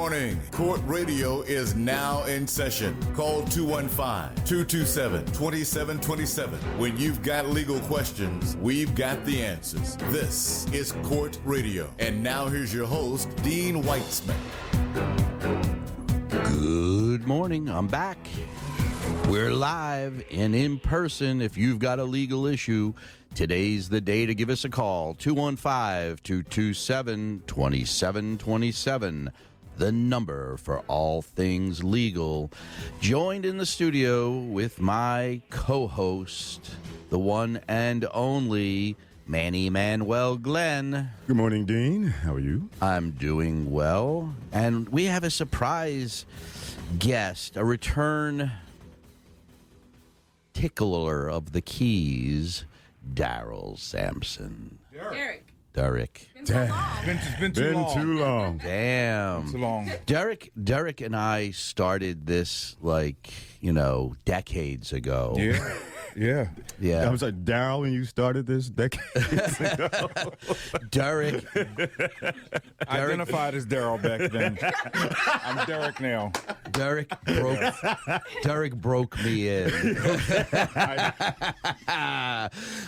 morning. Court Radio is now in session. Call 215 227 2727. When you've got legal questions, we've got the answers. This is Court Radio. And now here's your host, Dean Weitzman. Good morning. I'm back. We're live and in person. If you've got a legal issue, today's the day to give us a call. 215 227 2727. The number for all things legal. Joined in the studio with my co host, the one and only Manny Manuel Glenn. Good morning, Dean. How are you? I'm doing well. And we have a surprise guest, a return tickler of the keys, Daryl Sampson. Derek. Derek. Been so long. Been, it's been too Been long. too long. Damn. Too long. Derek Derek and I started this like, you know, decades ago. Yeah, yeah. Yeah. I was like, Daryl, when you started this decade ago. Derek Identified as Daryl back then. I'm Derek now. Derek broke Derek broke me in.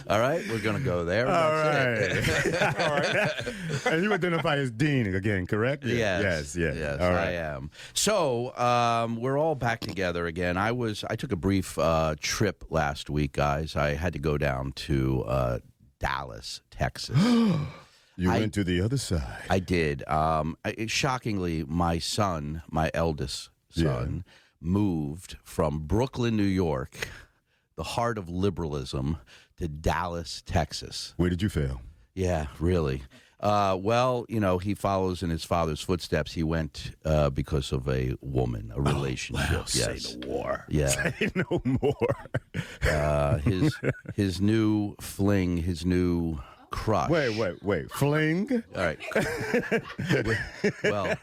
All right, we're gonna go there. All That's right. All right. And you identify as Dean again, correct? Yes. Yes, yes. Yes, All I am. So um, we're all back together again. I was I took a brief uh, trip last week, guys. I had to go down to uh, Dallas, Texas. You I- went to the other side. I did. Um, I, shockingly, my son, my eldest son, moved from Brooklyn, New York, the heart of liberalism, to Dallas, Texas. Where did you fail? Yeah, really. Uh, well, you know, he follows in his father's footsteps. He went uh, because of a woman, a relationship. yes. war. Yeah. Say no more. Uh, his his new fling, his new crush. Wait, wait, wait. Fling? All right. well,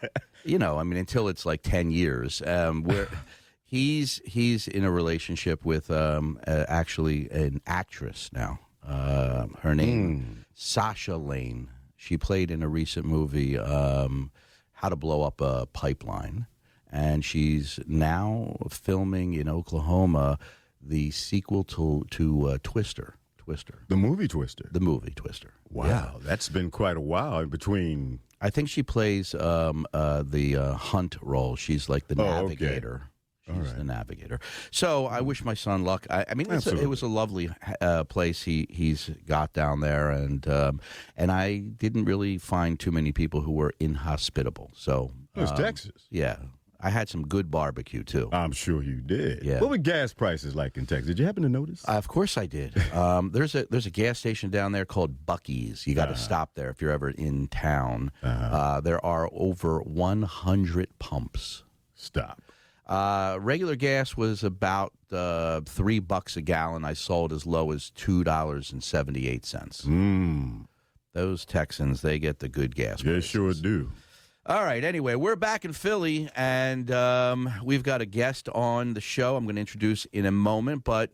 you know, I mean, until it's like ten years, um, where he's he's in a relationship with um, uh, actually an actress now. Uh, her name Sasha Lane. She played in a recent movie, um, How to Blow Up a Pipeline, and she's now filming in Oklahoma the sequel to to uh, Twister. Twister, The movie Twister. the movie Twister. Wow, Yeah. that's been quite a while in between. I think she plays um, uh, the uh, hunt role. She's like the Oh, okay. navigator. She's All right. the navigator. So I wish my son luck. I, I mean, it was, a, it was a lovely uh, place he he's got down there, and um, and I didn't really find too many people who were inhospitable. So It was um, Texas. Yeah, I had some good barbecue too. I'm sure you did. Yeah. What were gas prices like in Texas? Did you happen to notice? Uh, of course I did. Um, there's a there's a gas station down there called Buc-ee's. You got to Uh-huh. stop there if you're ever in town. uh there are over 100 pumps. Stop. Uh, regular gas was about uh, three bucks a gallon. I sold as low as two dollars and seventy eight cents. Mmm. Those Texans, they get the good gas. They prices. sure do. All right. Anyway, we're back in Philly, and um, we've got a guest on the show. I'm going to introduce in a moment, but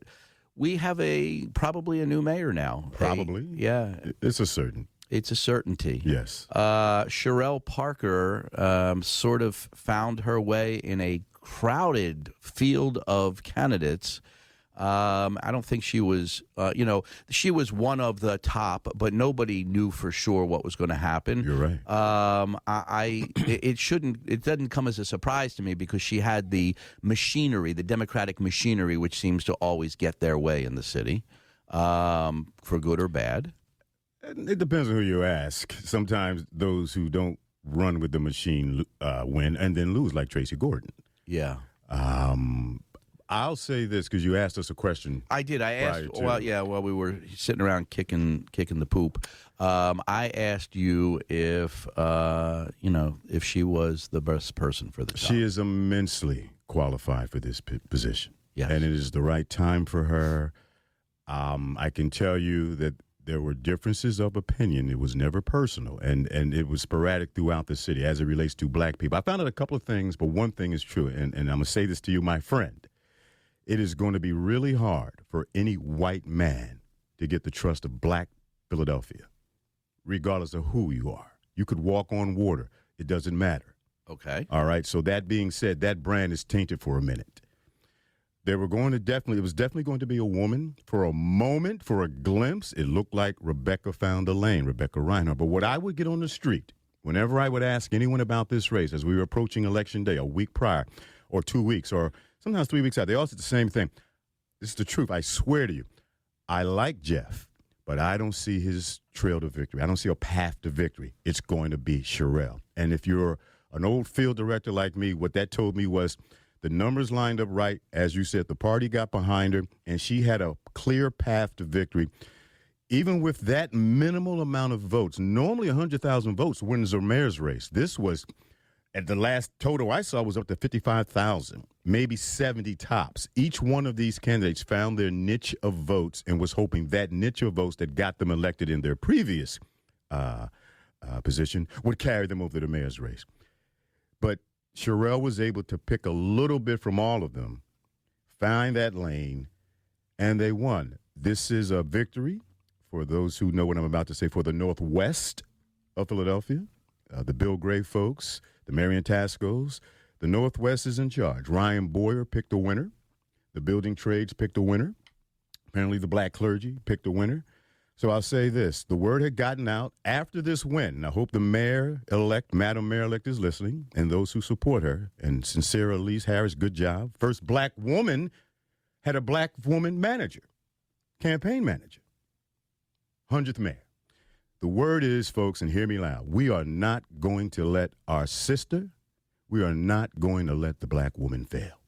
we have a probably a new mayor now. A- Probably. yeah, It's a certain. it's a certainty. Yes. Uh, Cherelle Parker um, sort of found her way in a crowded field of candidates. Um, I don't think she was, uh, you know, she was one of the top, but nobody knew for sure what was going to happen. You're right. Um, I, I it shouldn't, it doesn't come as a surprise to me because she had the machinery, the Democratic machinery, which seems to always get their way in the city, um, for good or bad. It depends on who you ask. Sometimes those who don't run with the machine uh, win and then lose, like Tracey Gordon. Yeah. Um, I'll say this because you asked us a question. I did. I asked. to- Well, yeah. While we were sitting around kicking kicking the poop, um, I asked you if uh, you know if she was the best person for the job. She is immensely qualified for this p- position. Yes. And it is the right time for her. Um, I can tell you that there were differences of opinion. It was never personal, and, and it was sporadic throughout the city as it relates to black people. I found out a couple of things, but one thing is true, and, and I'm going to say this to you, my friend. It is going to be really hard for any white man to get the trust of black Philadelphia, regardless of who you are. You could walk on water, it doesn't matter. Okay. All right. So that being said, that brand is tainted for a minute. They were going to definitely, it was definitely going to be a woman. For a moment, for a glimpse, it looked like Rebecca found a lane, Rebecca Rhynhart. But what I would get on the street, whenever I would ask anyone about this race as we were approaching election day, a week prior, or two weeks, or sometimes three weeks out, they all said the same thing. This is the truth. I swear to you. I like Jeff, but I don't see his trail to victory. I don't see a path to victory. It's going to be Cherelle. And if you're an old field director like me, what that told me was the numbers lined up right. As you said, the party got behind her, and she had a clear path to victory. Even with that minimal amount of votes, normally 100,000 votes wins a mayor's race. This was, at the last total I saw, was up to 55,000, maybe 70 tops. Each one of these candidates found their niche of votes and was hoping that niche of votes that got them elected in their previous uh, uh, position would carry them over to the mayor's race. But Cherelle was able to pick a little bit from all of them, find that lane, and they won. This is a victory for those who know what I'm about to say for the Northwest of Philadelphia, uh, the Bill Gray folks, the Marian Tascos. The Northwest is in charge. Ryan Boyer picked a winner. The building trades picked a winner. Apparently, the black clergy picked a winner. So I'll say this the word had gotten out after this win. I hope the mayor elect, Madam Mayor elect, is listening and those who support her. And sincere Elise Harris, good job. First black woman had a black woman manager, campaign manager, 100th mayor. The word is, folks, and hear me loud we are not going to let our sister, we are not going to let the black woman fail.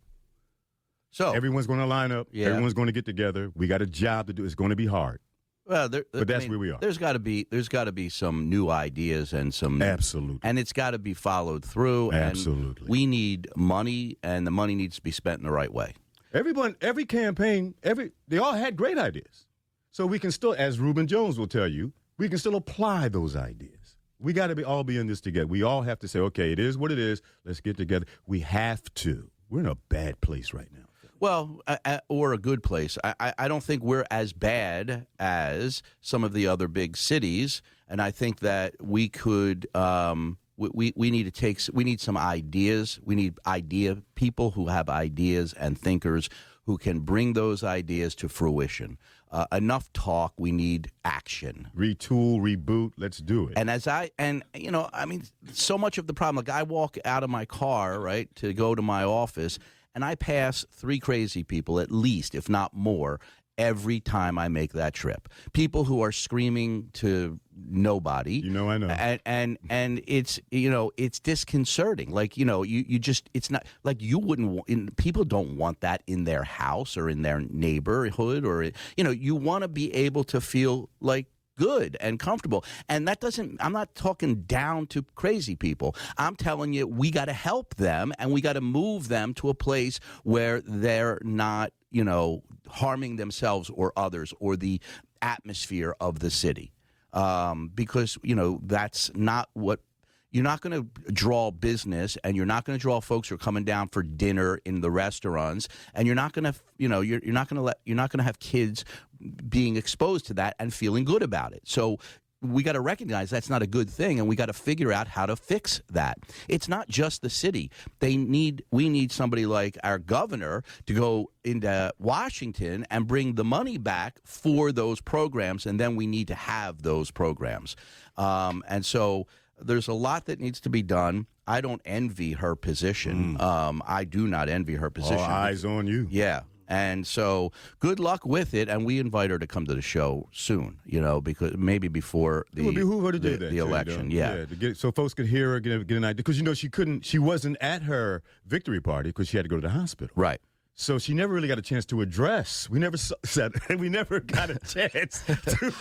So, Everyone's going to line up. Yeah. Everyone's going to get together. We got a job to do. It's going to be hard. Well, there, but I that's mean, where we are. There's got to be there's got to be some new ideas and some Absolutely. and it's got to be followed through. and Absolutely. we need money, and the money needs to be spent in the right way. Everyone, every campaign, every they all had great ideas. So we can still, as Reubin Jones will tell you, we can still apply those ideas. We got to be all be in this together. We all have to say, okay, it is what it is. Let's get together. We have to. We're in a bad place right now. Well, uh, uh, or a good place. I, I, I don't think we're as bad as some of the other big cities, and I think that we could. Um, we, we, we need to take we need some ideas. We need idea people who have ideas and thinkers who can bring those ideas to fruition. Uh, enough talk. We need action. Retool, reboot. Let's do it. And as I and you know, I mean, so much of the problem. Like I walk out of my car right to go to my office, and I pass three crazy people at least, if not more, every time I make that trip. People who are screaming to nobody. You know, I know. And and and it's you know it's disconcerting. Like you know you you just it's not like you wouldn't. wa- In, people don't want that in their house or in their neighborhood or you know you want to be able to feel like good and comfortable. And that doesn't, I'm not talking down to crazy people. I'm telling you, we got to help them and we got to move them to a place where they're not, you know, harming themselves or others or the atmosphere of the city. Um, because, you know, that's not what you're not going to draw business and you're not going to draw folks who are coming down for dinner in the restaurants and you're not going to you know you're, you're not going to let you're not going to have kids being exposed to that and feeling good about it so we got to recognize that's not a good thing and we got to figure out how to fix that it's not just the city they need we need somebody like our governor to go into washington and bring the money back for those programs and then we need to have those programs um, and so there's a lot that needs to be done. I don't envy her position. Um, I do not envy her position. All eyes on you. Yeah. And so good luck with it. And we invite her to come to the show soon, you know, because maybe before the, it would behoove her to the, do that. the election. Yeah. get, so folks could hear her, get, get an idea. Because, you know, she couldn't, she wasn't at her victory party because she had to go to the hospital. Right. So she never really got a chance to address. We never said, we never got a chance to,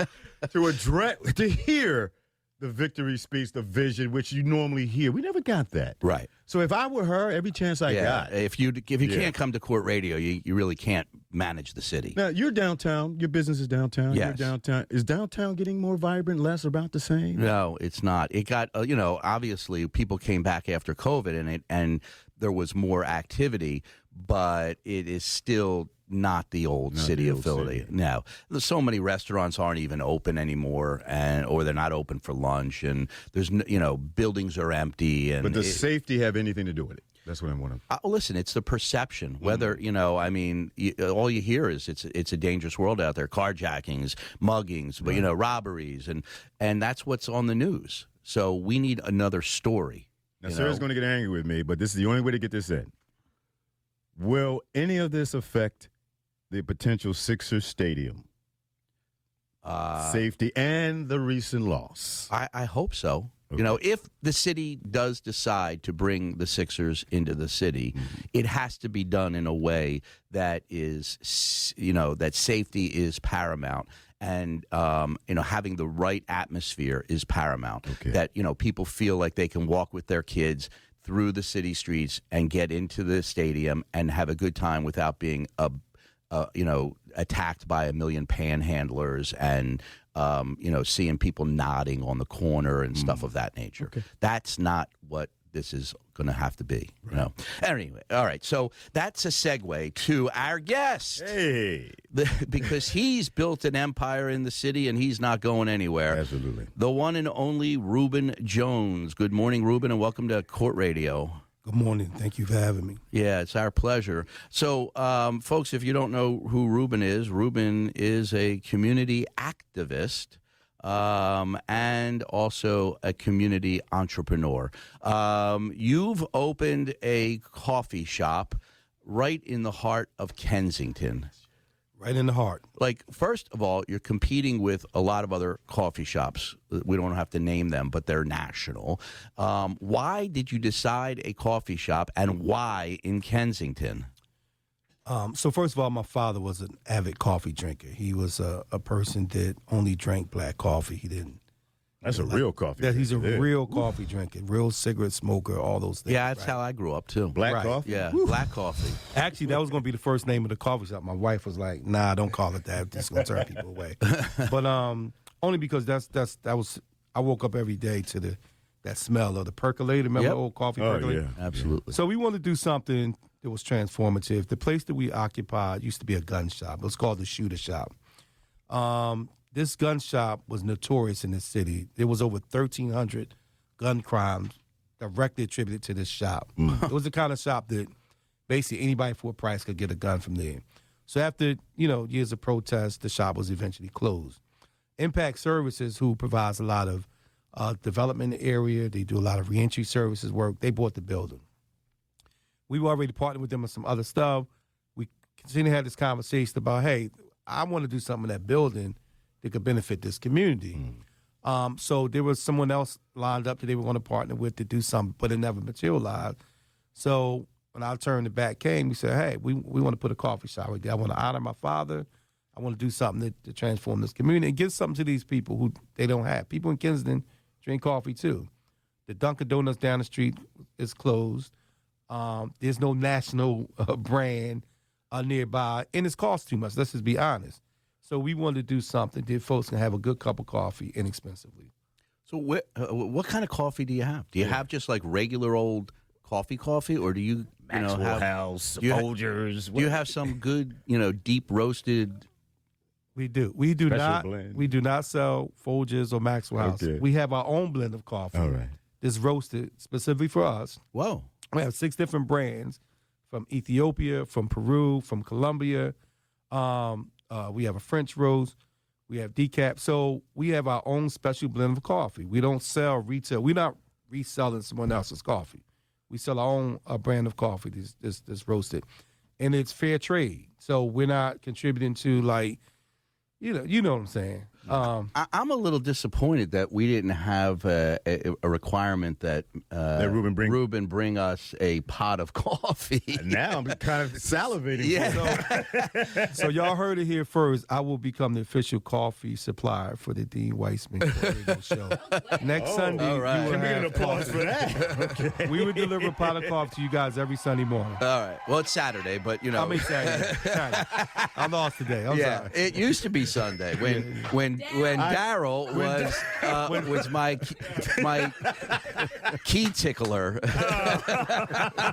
uh, to address, to hear the victory speech, the vision, which you normally hear. We never got that. Right. So if I were her, every chance I yeah. got. If you if you Yeah. can't come to court radio, you, you really can't manage the city. Now you're downtown. Your business is downtown. You're Yes. downtown. Is downtown getting more vibrant? Less about the same? No, it's not. It got uh, you know obviously people came back after COVID and it and there was more activity, but it is still not the old Not city the of old Philly. city. No, so many restaurants aren't even open anymore, and or they're not open for lunch, and there's no, you know buildings are empty, and But does it- safety have anything to do with it? That's what I'm wondering. uh, listen, it's the perception. Whether Mm. you know, I mean, you, all you hear is it's it's a dangerous world out there. Carjackings, muggings, but you know, robberies, and and that's what's on the news. So we need another story. Now, Sarah's going to get angry with me, but this is the only way to get this in. Will any of this affect the potential Sixers stadium Uh, safety and the recent loss? I, I hope so. You know, if the city does decide to bring the Sixers into the city, it has to be done in a way that is, you know, that safety is paramount, and um, you know, having the right atmosphere is paramount. Okay. That you know, people feel like they can walk with their kids through the city streets and get into the stadium and have a good time without being a uh, you know, attacked by a million panhandlers and, um, you know, seeing people nodding on the corner and stuff of that nature. That's not what this is going to have to be. You know. Anyway, all right. So that's a segue to our guest Hey, the, because he's built an empire in the city and he's not going anywhere. absolutely. The one and only Reubin Jones. Good morning, Reubin, and welcome to Court Radio. Good morning. Thank you for having me. Yeah, it's our pleasure. So, um, folks, if you don't know who Reubin is, Reubin is a community activist um, and also a community entrepreneur. Um, you've opened a coffee shop right in the heart of Kensington. Right in the heart. Like, first of all, you're competing with a lot of other coffee shops. We don't have to name them, but they're national. Um, why did you decide a coffee shop and why in Kensington? Um, so first of all, my father was an avid coffee drinker. He was a, a person that only drank black coffee. He didn't. That's a real coffee. That he's a there. real coffee drinker, real cigarette smoker, all those things. Yeah, that's right? how I grew up too. black Right. coffee. Yeah, black coffee. Actually, that was going to be the first name of the coffee shop. My wife was like, "Nah, don't call it that. It's going to turn people away." But um, only because that's that's that was. I woke up every day to the that smell of the percolator. Remember Yep. the old coffee Oh percolator? yeah. Absolutely. So we wanted to do something that was transformative. The place that we occupied used to be a gun shop. It was called the Shooter Shop. Um, this gun shop was notorious in the city. There was over 1,300 gun crimes directly attributed to this shop. It was the kind of shop that basically anybody for a price could get a gun from there. So after you know years of protest, the shop was eventually closed. Impact Services, who provides a lot of uh, development in the area, they do a lot of reentry services work. They bought the building. We were already partnered with them on some other stuff. We continue to have this conversation about, hey, I want to do something in that building that could benefit this community. Um, so there was someone else lined up that they were going to partner with to do something, but it never materialized. So when I turned to back came, we said, hey, we, we want to put a coffee shop. I want to honor my father. I want to do something to, to transform this community and give something to these people who they don't have. People in Kensington drink coffee too. The Dunkin' Donuts down the street is closed. Um, there's no national uh, brand uh, nearby, and it's cost too much. Let's just be honest. So we wanted to do something that folks can have a good cup of coffee inexpensively. So, what, uh, what kind of coffee do you have? Do you have just like regular old coffee coffee, or do you, you know, have, House, do you ha- Folgers. do you have some good, you know, deep roasted? We do. We do not. blend. We do not sell Folgers or Maxwell House. Okay. We have our own blend of coffee. All right. That's roasted specifically for us. Whoa, We have six different brands from Ethiopia, from Peru, from Colombia. Um, uh, we have a French roast. We have decaf. So we have our own special blend of coffee. We don't sell retail. We're not reselling someone else's coffee. We sell our own uh, brand of coffee that's, that's, that's roasted, and it's fair trade. So we're not contributing to like, you know, you know what I'm saying. Um, I, I'm a little disappointed that we didn't have a, a, a requirement that uh, That Reubin bring- Reubin bring us a pot of coffee. Now I'm kind of salivating. yeah. so y'all heard it here first. I will become the official coffee supplier for the Dean Weitzman show. Next Sunday, all right. we will Can we get an applause coffee. for that? We would deliver a pot of coffee to you guys every Sunday morning. All right. Well, it's Saturday, but you know. I mean Saturday. Saturday. I lost today. I'm yeah, sorry. it used to be Sunday when when when Daryl was uh, was my key- my key tickler.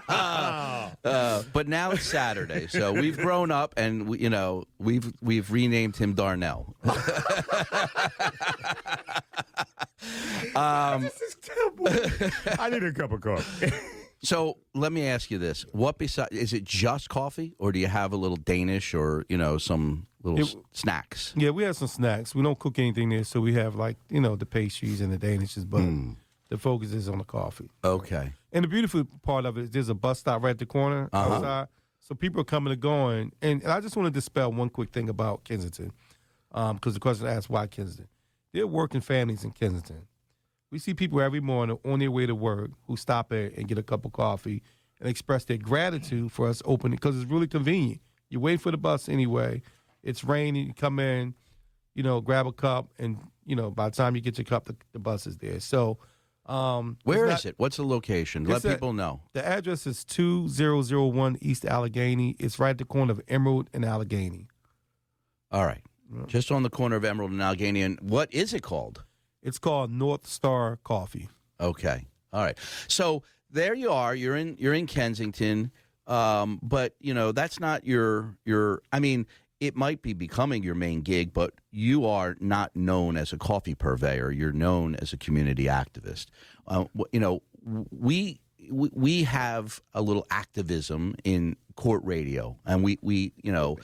uh, but now it's Saturday, so we've grown up, and we, you know we've we've renamed him Darnell. um, I need a cup of coffee. so let me ask you this: What besides is it just coffee, or do you have a little Danish or you know some little It- snacks? Yeah, we have some snacks. We don't cook anything there, so we have like you know the pastries and the danishes, but the focus is on the coffee. Okay. And the beautiful part of it is there's a bus stop right at the corner Uh-huh. outside, so people are coming and going. And, and I just want to dispel one quick thing about Kensington, because the question asked why Kensington. There are working families in Kensington. We see people every morning on their way to work who stop at and get a cup of coffee and express their gratitude for us opening because it's really convenient. You wait for the bus anyway. It's raining. You come in, you know, grab a cup, and you know by the time you get your cup, the, the bus is there. So, um, Where is not- it? What's the location? Let at- people know. The address is 2001 East Allegheny. It's right at the corner of Emerald and Allegheny. All right. Just on the corner of Emerald and Allegheny. And what is it called? It's called North Star Coffee. Okay. All right. So there you are. You're in you're in Kensington. Um, but you know, that's not your your I mean, it might be becoming your main gig, but you are not known as a coffee purveyor. You're known as a community activist. Uh, you know, we we- we have a little activism in court radio, and we we you know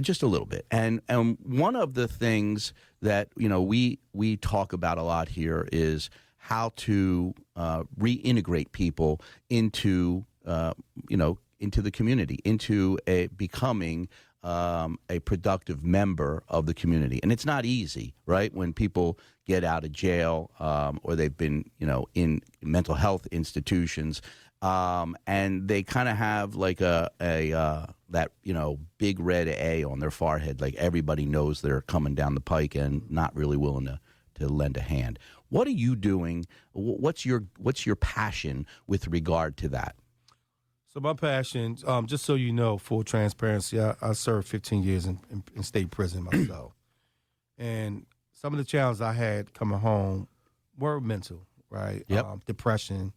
just a little bit. And and one of the things that you know we we talk about a lot here is how to uh, reintegrate people into uh, you know into the community, into a becoming um, a productive member of the community. And it's not easy, right? When people get out of jail um, or they've been, you know, in mental health institutions, um, and they kind of have like a a uh, that you know big red A on their forehead, like everybody knows they're coming down the pike and not really willing to to lend a hand. What are you doing? What's your what's your passion with regard to that? So my passion, um, just so you know, full transparency, I, I served 15 years in, in, in state prison myself, and some of the challenges I had coming home were mental, right? Yep. Um, depression,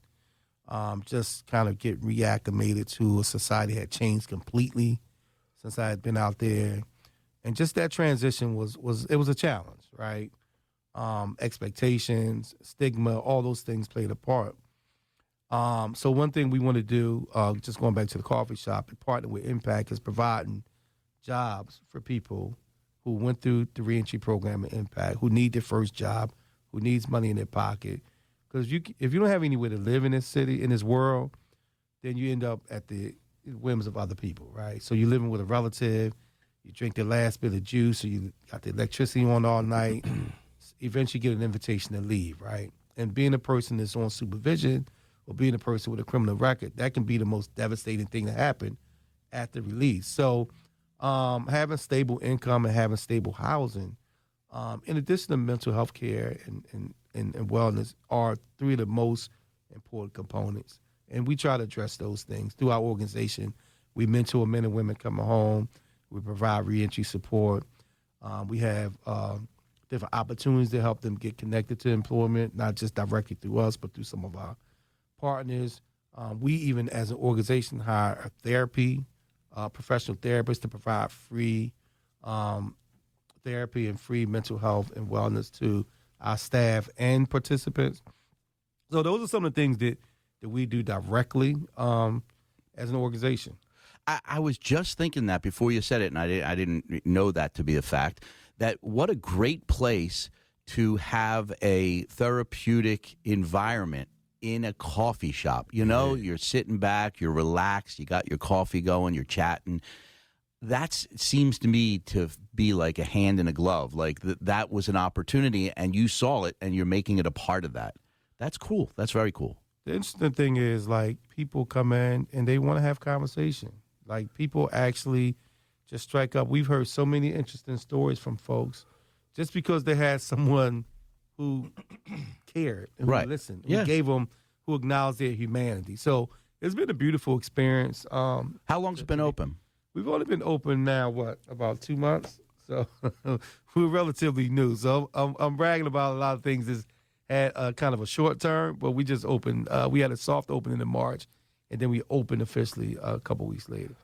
um, just kind of get reacclimated to a society had changed completely since I had been out there, and just that transition was was it was a challenge, right? Um, expectations, stigma, all those things played a part. Um, so one thing we want to do, uh, just going back to the coffee shop and partner with Impact, is providing jobs for people who went through the reentry program at Impact, who need their first job, who needs money in their pocket. Because you, if you don't have anywhere to live in this city, in this world, then you end up at the whims of other people, right? So you're living with a relative, you drink the last bit of juice, or you got the electricity on all night. Eventually, get an invitation to leave, right? And being a person that's on supervision or being a person with a criminal record, that can be the most devastating thing to happen the release. So, um, having stable income and having stable housing, um, in addition to mental health care and, and, and, and wellness, are three of the most important components. And we try to address those things through our organization. We mentor men and women coming home. We provide reentry support. Um, we have um, different opportunities to help them get connected to employment, not just directly through us, but through some of our partners. Um, we even, as an organization, hire a therapy, uh, professional therapists to provide free um, therapy and free mental health and wellness to our staff and participants. So those are some of the things that, that we do directly um, as an organization. I, I was just thinking that before you said it, and I, di- I didn't know that to be a fact. That what a great place to have a therapeutic environment in a coffee shop. You know, you're sitting back, you're relaxed, you got your coffee going, you're chatting. That seems to me to be like a hand in a glove. Like th- that was an opportunity, and you saw it, and you're making it a part of that. That's cool. That's very cool. The interesting thing is like people come in and they want to have conversation. Like people actually just strike up. We've heard so many interesting stories from folks just because they had someone who cared and Right. who listened, Yeah. gave them, who acknowledged their humanity. So it's been a beautiful experience. Um, How long's it been open? we've only been open now, what, about two months? So we're relatively new. So I'm, I'm bragging about a lot of things that's had uh, kind of a short term, but we just opened. Uh, we had a soft opening in March, and then we opened officially a couple weeks later.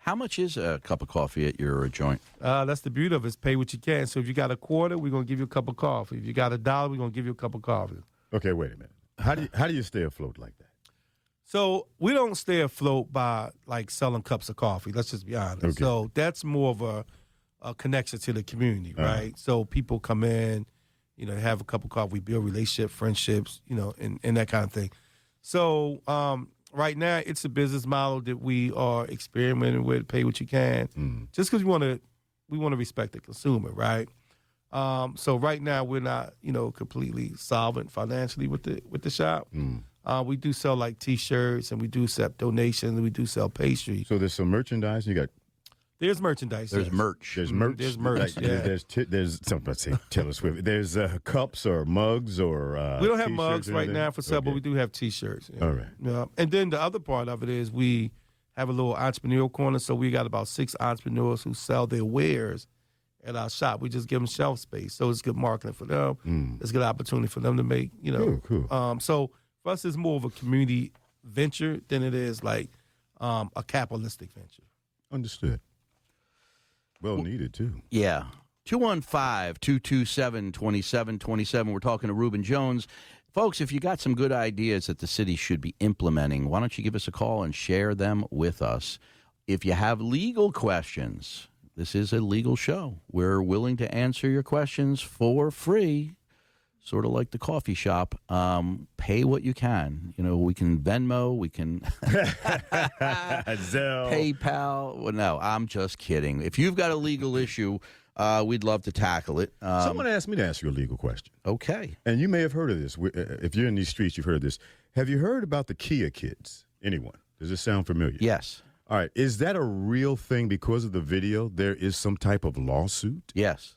How much is a cup of coffee at your joint? Uh, that's the beauty of it. is Pay what you can. So if you got a quarter, we're gonna give you a cup of coffee. If you got a dollar, we're gonna give you a cup of coffee. Okay, wait a minute. How do you, how do you stay afloat like that? So we don't stay afloat by like selling cups of coffee. Let's just be honest. Okay. So that's more of a, a connection to the community, right? So people come in, you know, have a cup of coffee, we build relationship, friendships, you know, and, and that kind of thing. So um, right now, it's a business model that we are experimenting with. Pay what you can, just because we want to we want to respect the consumer, right? Um, so right now we're not, you know, completely solvent financially with the with the shop. Uh, we do sell like T-shirts and we do accept donations and we do sell pastry. So there's some merchandise. You got There's merchandise. There's yes. merch. there's Mhm, merch. there's merch, Like, yeah. There's t- there's something. Say Taylor Swift. There's uh, cups or mugs or. Uh, We don't have mugs right now for sale, but we do have T-shirts. Yeah. All right. Yeah. And then the other part of it is we have a little entrepreneurial corner. So we got about six entrepreneurs who sell their wares at our shop. We just give them shelf space, so it's good marketing for them. It's a good opportunity for them to make, you know. Mm. Cool, cool. Um, so for us, it's more of a community venture than it is like um, a capitalistic venture. Understood. Well needed too. Yeah. 215 227 2727. We're talking to Reubin Jones. Folks, if you got some good ideas that the city should be implementing, why don't you give us a call and share them with us? If you have legal questions, this is a legal show. We're willing to answer your questions for free, sort of like the coffee shop. Um, pay what you can. You know, we can Venmo, we can PayPal. Well, no, I'm just kidding. If you've got a legal issue, uh, we'd love to tackle it. Um, Someone asked me to ask you a legal question, okay. and you may have heard of this. Uh, If you're in these streets, you've heard of this. Have you heard about the Kia kids? Anyone? Does this sound familiar? Yes. All right. Is that a real thing because of the video? There is some type of lawsuit? Yes.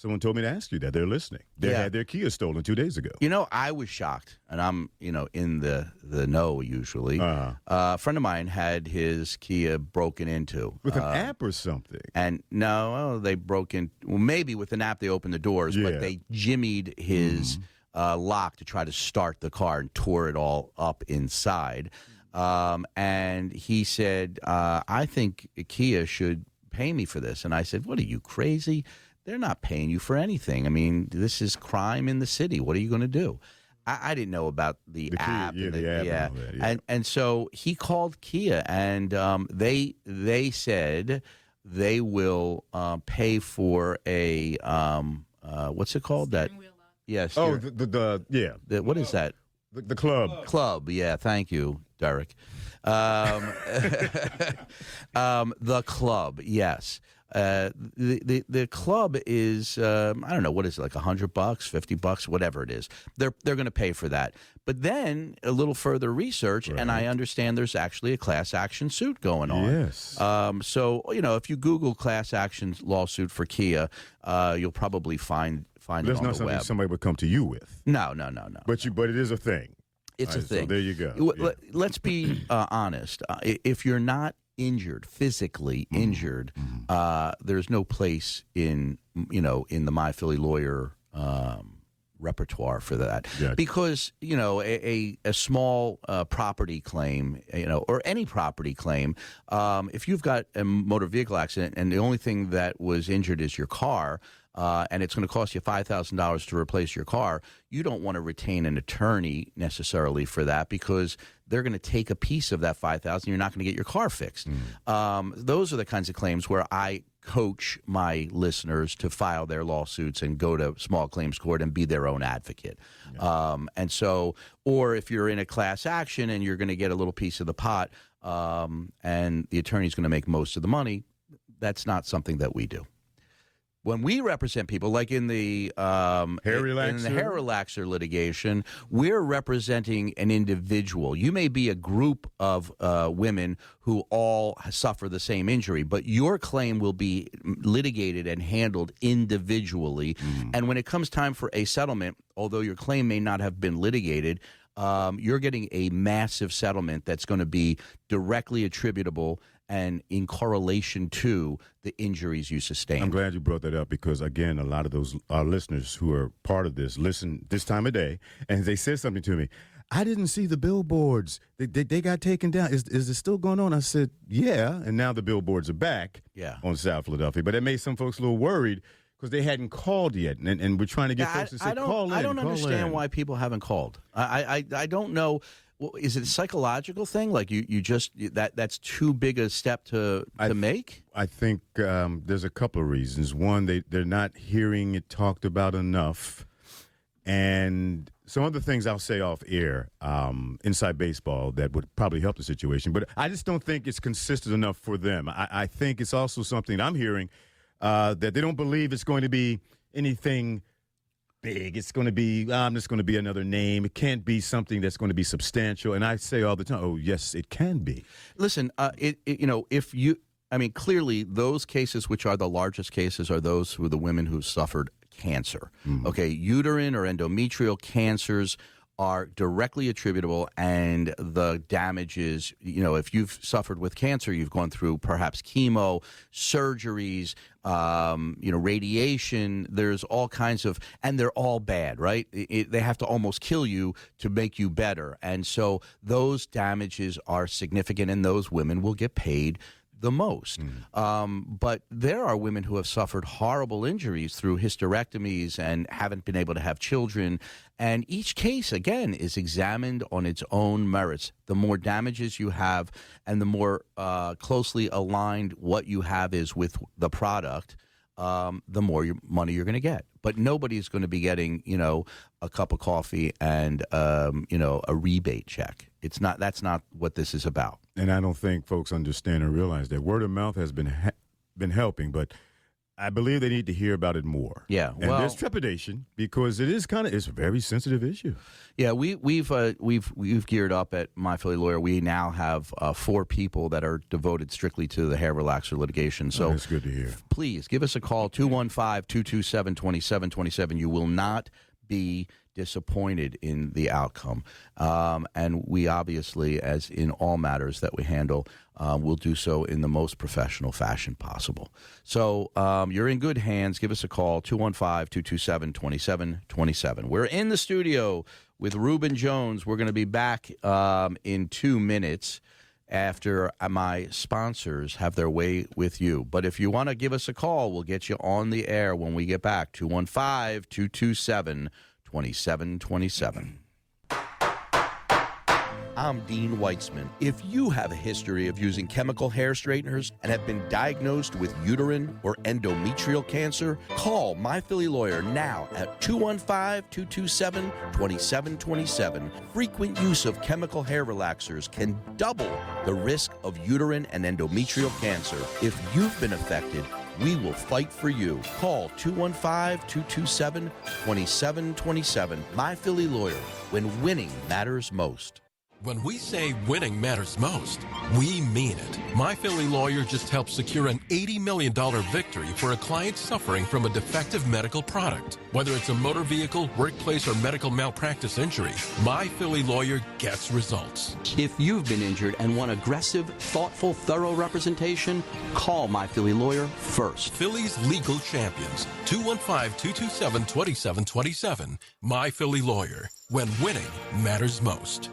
Someone told me to ask you that. They're listening. They Yeah. had their Kia stolen two days ago. You know, I was shocked, and I'm, you know, in the the know usually. Uh-huh. Uh, a friend of mine had his Kia broken into With an Uh, app or something. And no, oh, they broke in. Well, maybe with an app they opened the doors, Yeah. but they jimmied his uh, lock to try to start the car and tore it all up inside. Um, and he said, uh, "I think Kia should pay me for this." And I said, "What are you crazy? They're not paying you for anything. I mean, this is crime in the city. What are you going to do?" I, I didn't know about the, The Kia- app. yeah, and the app yeah. all that, yeah. And and so he called Kia, and um, they they said they will uh, pay for a um, uh, what's it called that? Yes. Oh, the, the, the yeah, the, what is that? the, the club. Club. Yeah. Thank you, Derek. Um, um, the club. Yes. Uh, the, the the club is um, I don't know what is it like a hundred bucks, fifty bucks, whatever it is. They're they're going to pay for that. But then a little further research, and I understand there's actually a class action suit going on. Yes. Um, so you know, if you Google class action lawsuit for Kia, uh, you'll probably find find That's it on not something web. somebody would come to you with, no, no, no, no. but you, but it is a thing. It's All a right, so thing. there you go. Let- Let's be uh, honest. Uh, if you're not injured, physically Mm-hmm. injured, uh, there's no place in you know in the My Philly Lawyer um, repertoire for that. Gotcha. Because you know a, a, a small uh, property claim, you know, or any property claim, um, if you've got a motor vehicle accident and the only thing that was injured is your car. Uh, and it's going to cost you five thousand dollars to replace your car. You don't want to retain an attorney necessarily for that because they're going to take a piece of that five thousand. You're not going to get your car fixed. Um, those are the kinds of claims where I coach my listeners to file their lawsuits and go to small claims court and be their own advocate. Um, and so, or if you're in a class action and you're going to get a little piece of the pot, um, and the attorney's going to make most of the money, that's not something that we do when we represent people, like in the um, Hair in the relaxer? hair relaxer litigation, we're representing an individual. You may be a group of uh, women who all suffer the same injury, but your claim will be litigated and handled individually. And when it comes time for a settlement, although your claim may not have been litigated. Um, you're getting a massive settlement that's going to be directly attributable and in correlation to the injuries you sustain. I'm glad you brought that up because again, a lot of those our listeners who are part of this listen this time of day, and they said something to me. I didn't see the billboards. They, they, they got taken down. Is is it still going on? I said, yeah. And now the billboards are back. Yeah. On South Philadelphia, but it made some folks a little worried because they hadn't called yet, and, and we're trying to get Yeah, folks to say, I, I don't, call in. I don't understand in." why people haven't called. I, I, I don't know. Well, is it a psychological thing? Like you, you just that that's too big a step to I- to make. I think um, there's a couple of reasons. One, they they're not hearing it talked about enough, and some other things I'll say off air um, inside baseball that would probably help the situation. But I just don't think it's consistent enough for them. I, I think it's also something I'm hearing uh, that they don't believe it's going to be anything big. It's going to be I'm just going to be another name. It can't be something that's going to be substantial. And I say all the time, oh yes, it can be. Listen, uh, it, it you know if you, I mean, clearly those cases which are the largest cases are those who are the women who suffered cancer. Okay, uterine or endometrial cancers are directly attributable and the damages you know if you've suffered with cancer you've gone through perhaps chemo surgeries um, you know radiation there's all kinds of and they're all bad right? It- it- they have to almost kill you to make you better. And so those damages are significant and those women will get paid the most. Um, but there are women who have suffered horrible injuries through hysterectomies and haven't been able to have children. And each case, again, is examined on its own merits. The more damages you have and the more uh, closely aligned what you have is with the product, um, the more your money you're going to get. But nobody's going to be getting, you know, a cup of coffee and, um, you know, a rebate check. It's not. That's not what this is about. and I don't think folks understand or realize that word of mouth has been ha- been helping, but I believe they need to hear about it more. Yeah, and well- there's trepidation because it is kind of it's a very sensitive issue. Yeah, we, we've uh, we've we've geared up at My Philly Lawyer. We now have uh, four people that are devoted strictly to the hair relaxer litigation. So that's good to hear. please give us a call 215-227-2727. You will not be disappointed in the outcome. Um, and we obviously, as in all matters that we handle, uh, will do so in the most professional fashion possible. So um, you're in good hands. Give us a call 215-227-2727. We're in the studio with Reubin Jones. We're going to be back um, in two minutes after uh, my sponsors have their way with you. But if you want to give us a call, we'll get you on the air when we get back. 215 227 2727. I'm Dean Weitzman. If you have a history of using chemical hair straighteners and have been diagnosed with uterine or endometrial cancer, call My Philly Lawyer now at 215 227 2727. Frequent use of chemical hair relaxers can double the risk of uterine and endometrial cancer. If you've been affected, we will fight for you. Call 215 227 2727. My Philly Lawyer, when winning matters most. When we say winning matters most, we mean it. My Philly lawyer just helped secure an $80 million victory for a client suffering from a defective medical product. Whether it's a motor vehicle, workplace, or medical malpractice injury, My Philly lawyer gets results. If you've been injured and want aggressive, thoughtful, thorough representation, call My Philly Lawyer first. Philly's legal champions. 215-227-2727. My Philly lawyer. When winning matters most.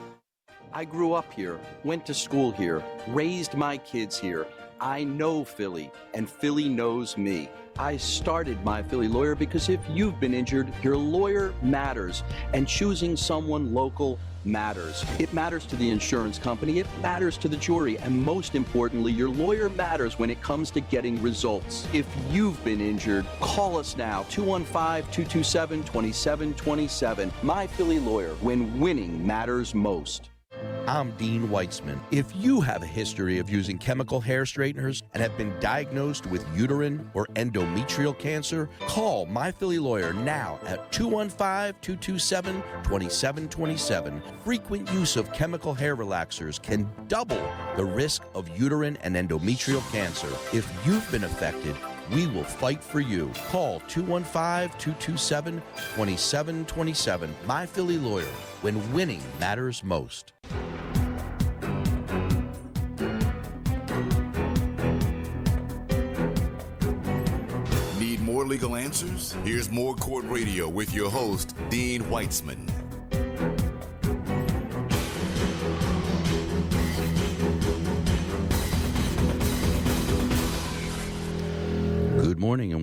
I grew up here, went to school here, raised my kids here. I know Philly, and Philly knows me. I started my Philly lawyer because if you've been injured, your lawyer matters, and choosing someone local matters. It matters to the insurance company, it matters to the jury, and most importantly, your lawyer matters when it comes to getting results. If you've been injured, call us now 215 227 2727. My Philly lawyer, when winning matters most. I'm Dean Weitzman. If you have a history of using chemical hair straighteners and have been diagnosed with uterine or endometrial cancer, call My Philly Lawyer now at 215 227 2727. Frequent use of chemical hair relaxers can double the risk of uterine and endometrial cancer. If you've been affected, we will fight for you. Call 215 227 2727. My Philly Lawyer when winning matters most. Need more legal answers? Here's more court radio with your host, Dean Weitzman.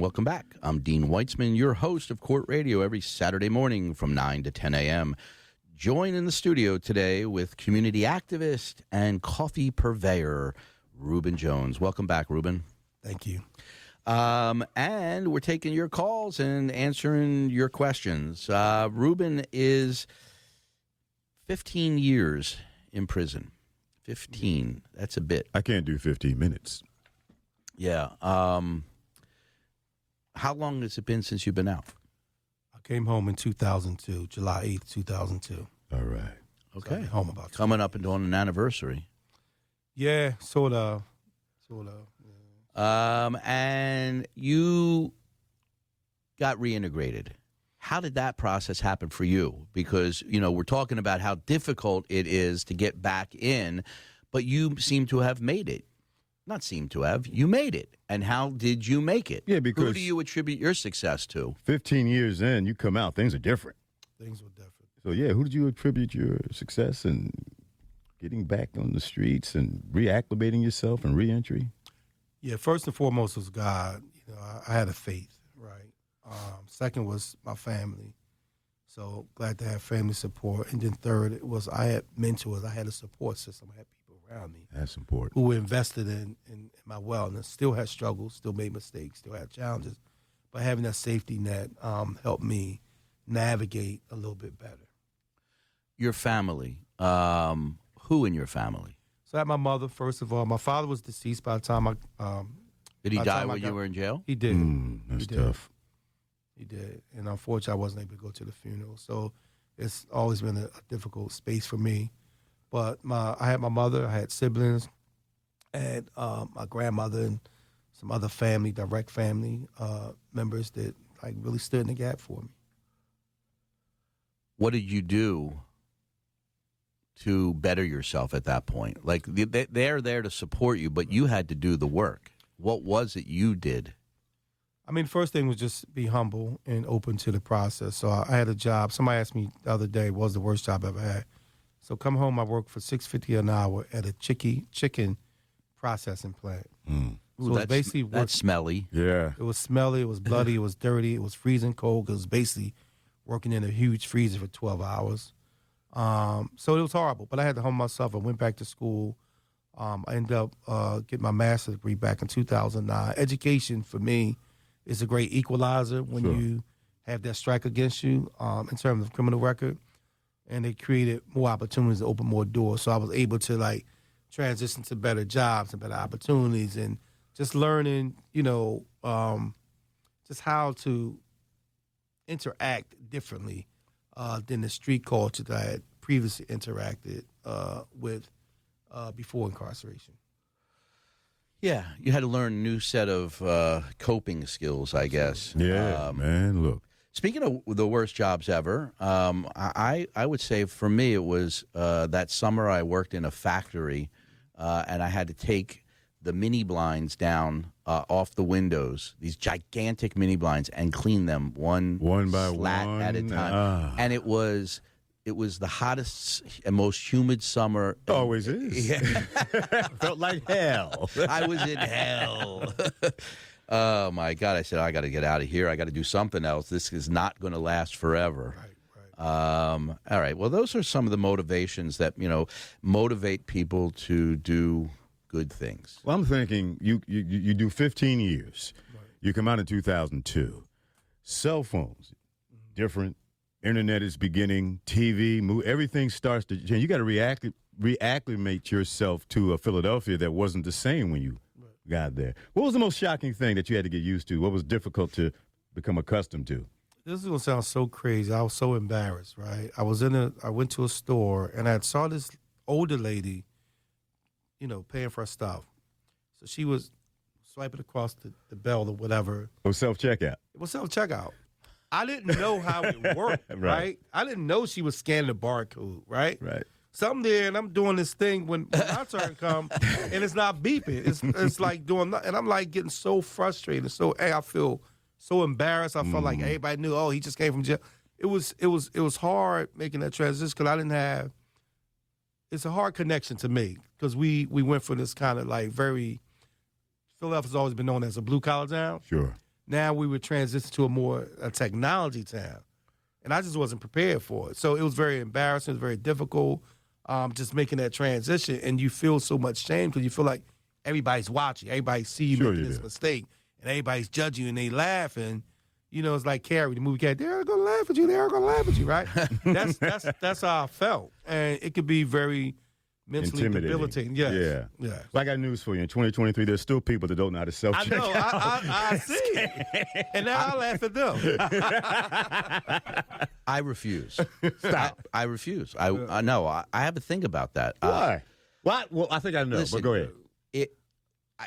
Welcome back. I'm Dean Weitzman, your host of Court Radio every Saturday morning from 9 to 10 a.m. Join in the studio today with community activist and coffee purveyor, Reubin Jones. Welcome back, Reubin. Thank you. Um, and we're taking your calls and answering your questions. Uh, Reubin is 15 years in prison. 15. That's a bit. I can't do 15 minutes. Yeah. Um, how long has it been since you've been out? I came home in 2002, July 8th, 2002. All right. Okay. been home about Coming up and on an anniversary. Yeah, sort of. Sort of. Um, and you got reintegrated. How did that process happen for you? Because, you know, we're talking about how difficult it is to get back in, but you seem to have made it. Not seem to have, you made it. And how did you make it? Yeah, because Who do you attribute your success to? 15 years in, you come out, things are different. Things were different. So, yeah, who did you attribute your success in getting back on the streets and reacclimating yourself and reentry? Yeah, first and foremost was God. You know, I, I had a faith, right? Um, second was my family. So glad to have family support. And then third, it was I had mentors. I had a support system. I had people around me That's important. who were invested in, in, in my wellness. Still had struggles, still made mistakes, still had challenges. But having that safety net um, helped me navigate a little bit better. Your family. Um, who in your family? So I had my mother, first of all. My father was deceased by the time I um, Did he die time I when got- you were in jail? he did. Mm, that's He did. tough. He did, and unfortunately, I wasn't able to go to the funeral. So it's always been a, a difficult space for me. But my, I had my mother, I had siblings, had uh, my grandmother and some other family, direct family uh, members that like really stood in the gap for me. what did you do to better yourself at that point? Like they- they- they're there to support you, but you had to do the work. What was it you did? I mean, first thing was just be humble and open to the process. So I, I had a job. Somebody asked me the other day, what was the worst job I ever had? So come home, I worked for six fifty an hour at a chicky chicken processing plant. Mm. So Ooh, it's that's, basically work- that's smelly. Yeah. It was smelly. It was bloody. It was dirty. It was freezing cold. It was basically working in a huge freezer for 12 hours. Um, so it was horrible. But I had to humble myself. I went back to school. Um, I ended up uh, getting my master's degree back in 2009. Education for me is a great equalizer when Sure. you have that strike against you um, in terms of criminal record. And it created more opportunities to open more doors. So I was able to like transition to better jobs and better opportunities and just learning, you know, um, just how to interact differently uh, than the street culture that I had previously interacted uh, with uh, before incarceration. Yeah, you had to learn a new set of uh, coping skills, I guess. Yeah, Um, man. Look. Speaking of the worst jobs ever, um, I I would say for me it was uh, that summer I worked in a factory, uh, and I had to take the mini blinds down uh, off the windows, these gigantic mini blinds, and clean them one One by slat at a time. ah. And it was it was the hottest and most humid summer. Always is. Yeah. Felt like hell. I was in hell. oh my god! I said I got to get out of here. I got to do something else. This is not going to last forever. Right, right. Um, all right. Well, those are some of the motivations that you know motivate people to do good things. Well, I'm thinking you you, you you do 15 years. You come out in 2002. Cell phones, different. Internet is beginning. TV, move, everything starts to change. You got to react reacclimate yourself to a Philadelphia that wasn't the same when you got there. What was the most shocking thing that you had to get used to? What was difficult to become accustomed to? This is gonna sound so crazy. I was so embarrassed, right? I was in a I went to a store and I saw this older lady, you know, paying for her stuff. So she was swiping across the, the bell or whatever. Oh, self checkout. It was self checkout. I didn't know how it worked, right. Right. I didn't know she was scanning the barcode, right? Right. So I'm there and I'm doing this thing when, when my turn come and it's not beeping. It's it's like doing nothing. And I'm like getting so frustrated. So hey, I feel so embarrassed. I felt Mm. like everybody knew. Oh, he just came from jail. It was it was it was hard making that transition because I didn't have. It's a hard connection to make because we we went for this kind of like very. Philadelphia's always been known as a blue collar town. Sure. Now we would transition to a more a technology town, and I just wasn't prepared for it. So it was very embarrassing. It was very difficult, um, just making that transition, and you feel so much shame because you feel like everybody's watching, everybody see you Sure making you this do. mistake, and everybody's judging you and they laugh and. You know, it's like Carrie, the movie cat. They're gonna laugh at you. They're gonna laugh at you, right? that's that's that's how I felt, and it could be very mentally Intimidating. debilitating. Yes. Yeah. yeah. Well, I got news for you. In 2023, there's still people that don't know how to self I check. know. I, I, I see. and now I laugh at them. I refuse. Stop. I, I refuse. I, I no. I, I have to think about that. Uh, Why? What? Well, I think I know, Listen, but go ahead.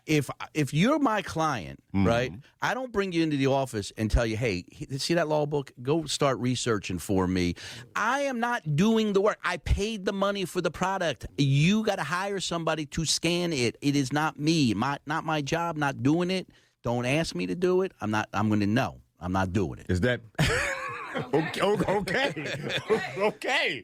If if you're my client, Mm-hmm. right? I don't bring you into the office and tell you, "Hey, see that law book? Go start researching for me." I am not doing the work. I paid the money for the product. You got to hire somebody to scan it. It is not me. My not my job. Not doing it. Don't ask me to do it. I'm not. I'm going to know. I'm not doing it. Is that okay? Okay, okay.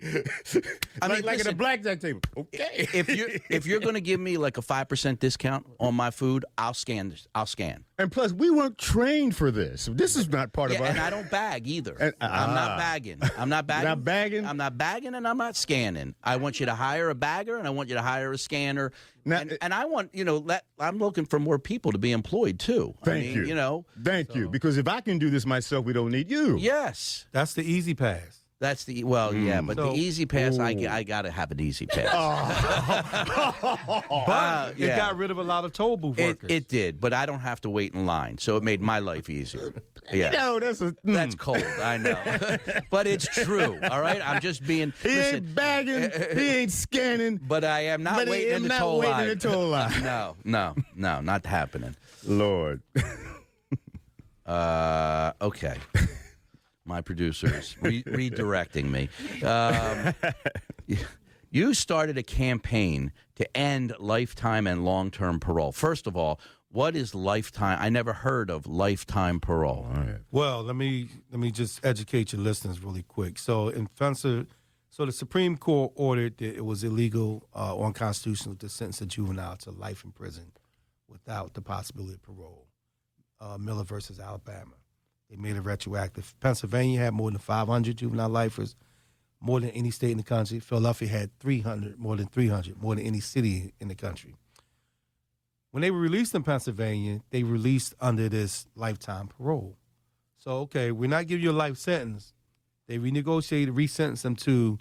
I like, mean, like at a listen, blackjack table. Okay. if you if you're going to give me like a five percent discount on my food, I'll scan. this. I'll scan. and plus, we weren't trained for this. This is not part Yeah, of our. and I don't bag either. And- I'm ah. not bagging. I'm not bagging. Not bagging? I'm not bagging, and I'm not scanning. I want you to hire a bagger, and I want you to hire a scanner. Now- and, uh, and I want you know, let, I'm looking for more people to be employed too. I Thank mean, you. You know, Thank you. Because if I can do this myself, we don't need you. yes, That's the E-ZPass. That's the well, yeah, but So- the E-ZPass, I, I got to have an E-ZPass. But it yeah. got rid of a lot of toll booth it, workers. it did, but I don't have to wait in line, so it made my life easier. Yeah. No, that's a. mm. That's cold, I know, but it's true. All right, I'm just being. He listen, ain't bagging. he ain't scanning. But I am not But he waiting is in the not toll waiting line. in the toll line. no, no, no, not happening. Lord. Uh, okay. My producers re- redirecting me. Um, you started a campaign to end lifetime and long term parole. First of all, what is lifetime? I never heard of lifetime parole. Well, let me let me just educate your listeners really quick. So in Pennsylvania, so the Supreme Court ordered that it was illegal uh, or unconstitutional to sentence a juvenile to life in prison without the possibility of parole. Uh, Miller versus Alabama. They made it retroactive. Pennsylvania had more than 500 juvenile lifers, more than any state in the country. Philadelphia had 300, more than 300, more than any city in the country. When they were released in Pennsylvania, they released under this lifetime parole. So, okay, we're not giving you a life sentence. They renegotiated, resentenced them to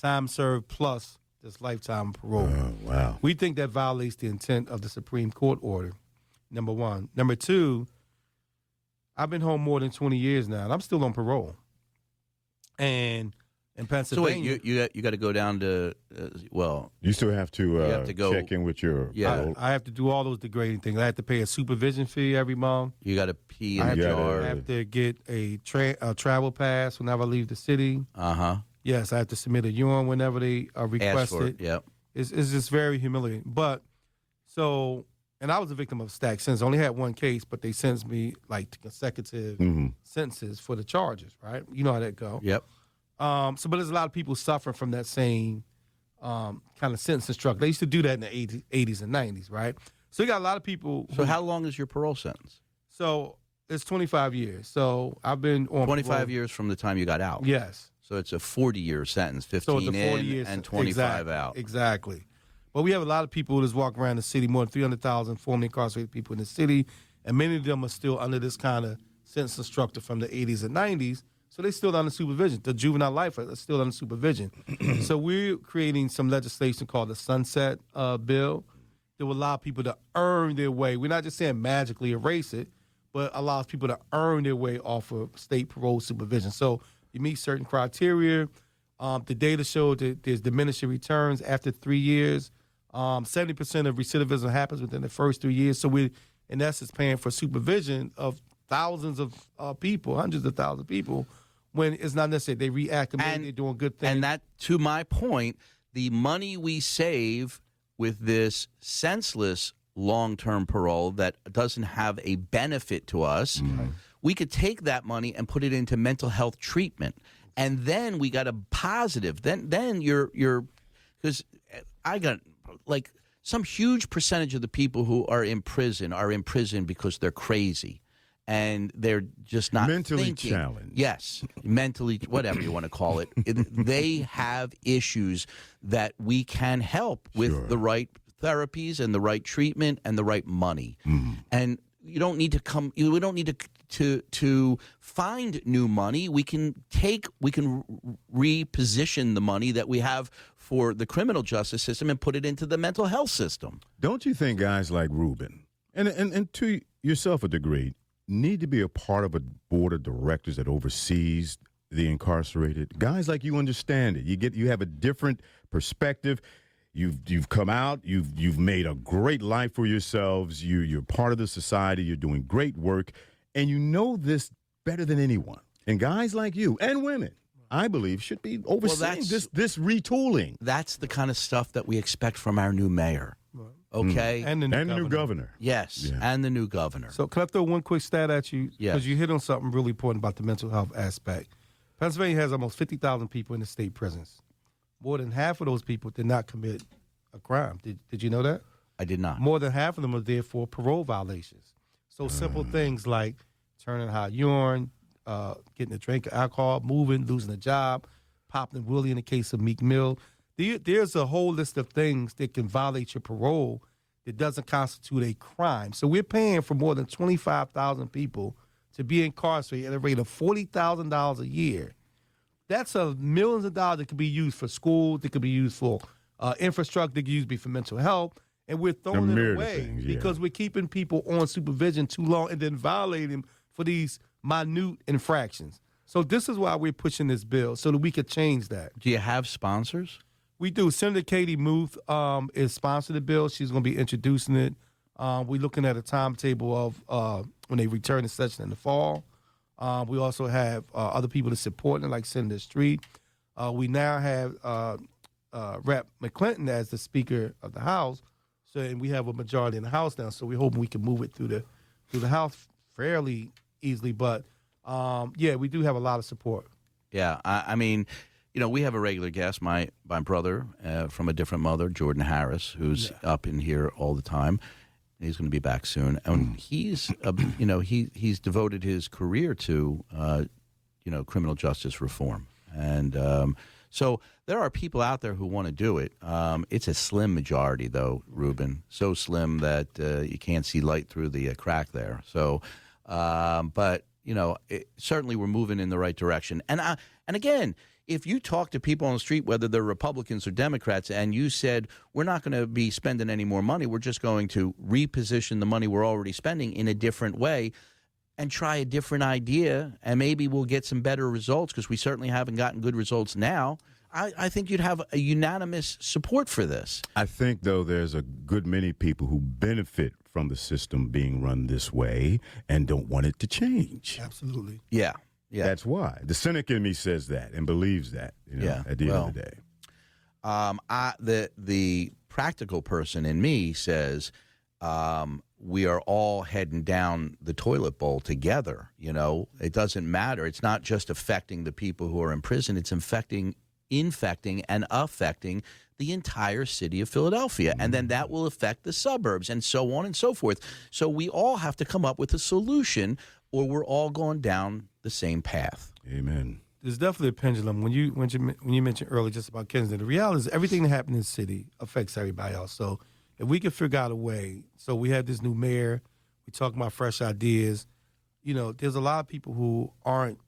time served plus this lifetime parole. Oh, wow. We think that violates the intent of the Supreme Court order. Number one. Number two, I've been home more than 20 years now, and I'm still on parole. And in Pennsylvania, So wait, you you you got to go down to uh, well, You still have to, uh, have to go- check in with your. Yeah. I, I have to do all those degrading things. I have to pay a supervision fee every month. you got to pee in I have, the to, jar. I have to get a, tra- a travel pass whenever I leave the city. Uh huh. Yes, I have to submit a urine whenever they are Ask requested. for it. Yep. It's, it's just very humiliating. But so, and I was a victim of stack sentence. I only had one case, but they sentenced me like consecutive Mhm. sentences for the charges. Right? You know how that go. Yep. Um, so, but there's a lot of people suffering from that same um, kind of sentence structure. They used to do that in the 80s, 80s and 90s, right? So you got a lot of people. So who- how long is your parole sentence? So it's 25 years. So I've been on Twenty five parole- years from the time you got out. Yes. So it's a forty year sentence, So fifteen it's a 40 in years and twenty five exactly, out. Exactly. But we have a lot of people who just walk around the city, more than 300,000 formerly incarcerated people in the city, and many of them are still under this kind of sentence structure from the 80s and 90s. So they're still under supervision. The juvenile life are still under supervision. so we're creating some legislation called the Sunset uh, Bill that will allow people to earn their way. We're not just saying magically erase it, but allows people to earn their way off of state parole supervision. So you meet certain criteria. Um, the data showed that there's diminishing returns after three years. Um, 70% of recidivism happens within the first three years. So we're, in essence, paying for supervision of thousands of uh, people, hundreds of thousands of people, when it's not necessary. They reacclimate, And- they're doing good things. And that, to my point, the money we save with this senseless long term parole that doesn't have a benefit to us, we could take that money and put it into mental health treatment, and then we got a positive. Then then you're you're because I got like some huge percentage of the people who are in prison are in prison because they're crazy. And they're just not Mentally thinking. challenged. Yes, mentally, whatever you want to call it. They have issues that we can help with Sure. the right therapies and the right treatment and the right money. Mm-hmm. And you don't need to come. You, we don't need to to to find new money. We can take. We can reposition the money that we have for the criminal justice system and put it into the mental health system. Don't you think guys like Reubin, and, and, and to yourself a degree, need to be a part of a board of directors that oversees the incarcerated? Guys like you understand it. You get you have a different perspective. You've you've come out. You've you've made a great life for yourselves. You you're part of the society. You're doing great work, and you know this better than anyone. And guys like you and women, I believe, should be overseeing that's- this this retooling. That's the kind of stuff that we expect from our new mayor. Okay. And the new And the new governor. yes, Yeah. and the new governor. So can I throw one quick stat at you? Yes. Because you hit on something really important about the mental health aspect. Pennsylvania has almost 50,000 people in the state prisons. More than half of those people did not commit a crime. Did, did you know that? I did not. More than half of them are there for parole violations. So simple things like turning hot urine, uh, getting a drink of alcohol, moving, losing a job, popping willie in the case of Meek Mill. There, there's a whole list of things that can violate your parole that doesn't constitute a crime. So we're paying for more than 25,000 people to be incarcerated at a rate of $40,000 a year. That's a millions of dollars that could be used for school, that could be used for uh, infrastructure, that could use be for mental health, and we're throwing it away things, yeah. because we're keeping people on supervision too long and then violating them for these minute infractions. So this is why we're pushing this bill so that we could change that. Do you have sponsors? We do. Senator Katie Muth um, is sponsoring the bill. She's going to be introducing it. Um, we're looking at a timetable of uh, when they return to session in the fall. Uh, we also have uh, other people that support it, like Senator Street. Uh, we now have uh, uh, Rep. McClinton as the Speaker of the House. So, and we have a majority in the House now. So we're hoping we can move it through the through the House fairly easily. But um, yeah, we do have a lot of support. Yeah, I, I mean, you know, we have a regular guest, my my brother uh, from a different mother, Jordan Harris, who's up in here all the time. He's going to be back soon, and he's, uh, you know, he he's devoted his career to, uh, you know, criminal justice reform, and um, so there are people out there who want to do it. Um, it's a slim majority, though, Reubin, so slim that uh, you can't see light through the uh, crack there. So, um, but you know, it, certainly we're moving in the right direction. And I, and again, if you talk to people on the street, whether they're Republicans or Democrats, and you said we're not going to be spending any more money, we're just going to reposition the money we're already spending in a different way. And try a different idea, and maybe we'll get some better results because we certainly haven't gotten good results now. I, I think you'd have a unanimous support for this. I think, though, there's a good many people who benefit from the system being run this way and don't want it to change. Absolutely. Yeah, yeah. That's why. The cynic in me says that and believes that, you know, Yeah, at the well, end of the day. um, I, the the practical person in me says um, we are all heading down the toilet bowl together. You know, it doesn't matter. It's not just affecting the people who are in prison. It's infecting, infecting, and affecting the entire city of Philadelphia, and then that will affect the suburbs, and so on and so forth. So we all have to come up with a solution, or we're all going down the same path. Amen. there's definitely a pendulum when you when you when you mentioned earlier just about Kensington. The reality is everything that happens in the city affects everybody else. So if we can figure out a way, so we have this new mayor, we talk about fresh ideas. You know, there's a lot of people who aren't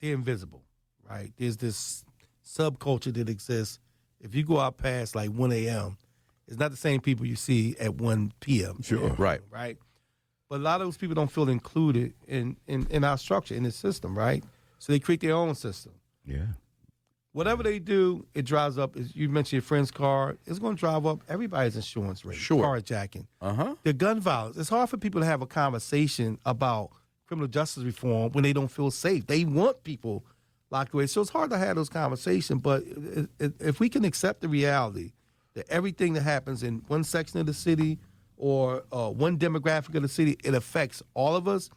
they're invisible, right? There's this subculture that exists. If you go out past like 1 a.m., it's not the same people you see at 1 p.m. Sure. Right. right? But a lot of those people don't feel included in, in, in our structure, in the system, right? So they create their own system. Yeah. Whatever they do, it drives up. As you mentioned your friend's car, it's going to drive up everybody's insurance rate. Sure. Carjacking. Uh huh. The gun violence. It's hard for people to have a conversation about criminal justice reform when they don't feel safe. They want people locked away. So it's hard to have those conversations. But if we can accept the reality that everything that happens in one section of the city or uh, one demographic of the city, it affects all of us,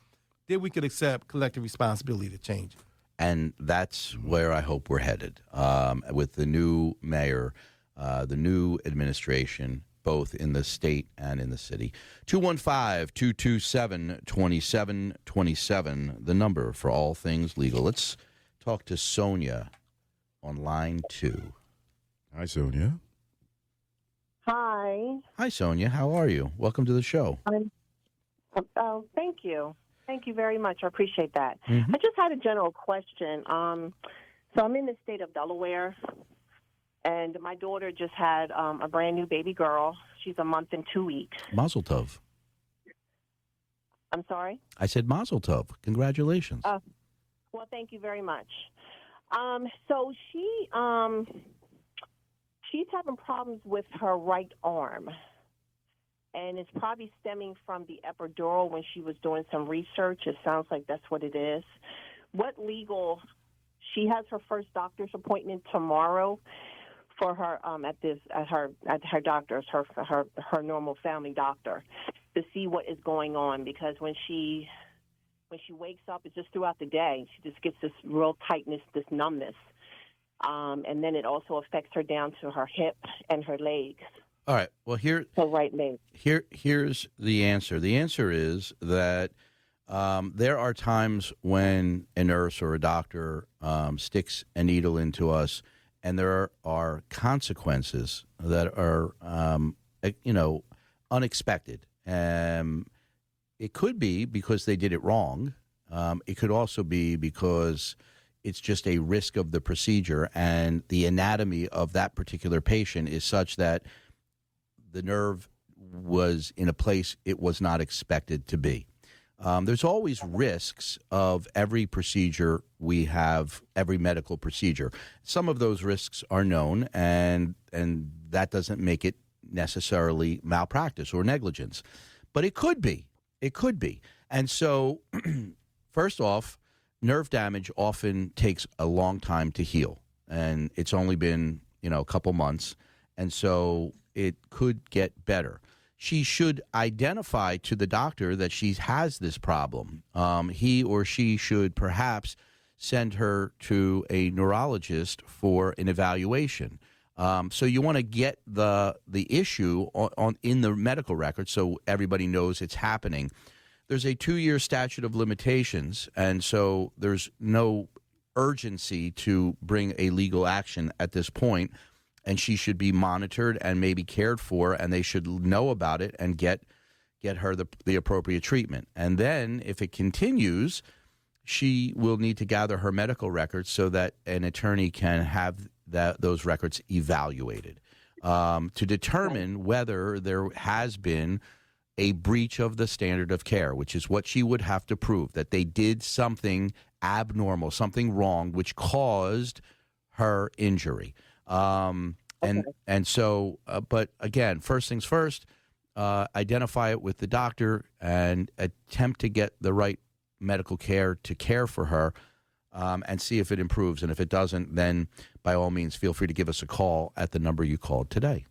then we could accept collective responsibility to change it. and that's where I hope we're headed um, with the new mayor, uh, the new administration, both in the state and in the city. 215 227 2727, the number for all things legal. Let's talk to Sonia on line two. Hi, Sonia. Hi. Hi, Sonia. How are you? Welcome to the show. I'm, oh, thank you. Thank you very much. I appreciate that. Mhm. I just had a general question. Um, so I'm in the state of Delaware, and my daughter just had um, a brand new baby girl. She's a month and two weeks. Mazel tov. I'm sorry. I said Mazel tov. Congratulations. Oh. Well, thank you very much. Um, so she um, she's having problems with her right arm, and it's probably stemming from the epidural. When she was doing some research, it sounds like that's what it is. What legal? She has her first doctor's appointment tomorrow for her um, at this at her at her doctor's her her her normal family doctor to see what is going on because when she when she wakes up, it's just throughout the day. She just gets this real tightness, this numbness. Um, and then it also affects her down to her hip and her legs, All right. Well, here her right leg. here here's the answer. The answer is that um, there are times when a nurse or a doctor um, sticks a needle into us, and there are, are consequences that are um, you know unexpected. Um, it could be because they did it wrong. Um, it could also be because it's just a risk of the procedure, and the anatomy of that particular patient is such that the nerve was in a place it was not expected to be. Um, there's always risks of every procedure we have, every medical procedure. Some of those risks are known, and and that doesn't make it necessarily malpractice or negligence, but it could be. It could be. And so, first off, nerve damage often takes a long time to heal, and it's only been you know a couple months, and so it could get better. She should identify to the doctor that she has this problem. Um, he or she should perhaps send her to a neurologist for an evaluation. Um, so you want to get the the issue on, on in the medical record so everybody knows it's happening. There's a two year statute of limitations, and so there's no urgency to bring a legal action at this point. point, and she should be monitored and maybe cared for, and they should know about it and get get her the the appropriate treatment. And then if it continues, she will need to gather her medical records so that an attorney can have that those records evaluated um, to determine whether there has been a breach of the standard of care, which is what she would have to prove that they did something abnormal, something wrong, which caused her injury. Um, and and so, uh, but again, first things first, uh, identify it with the doctor and attempt to get the right medical care to care for her. Um, and see if it improves. And if it doesn't, then by all means, feel free to give us a call at the number you called today.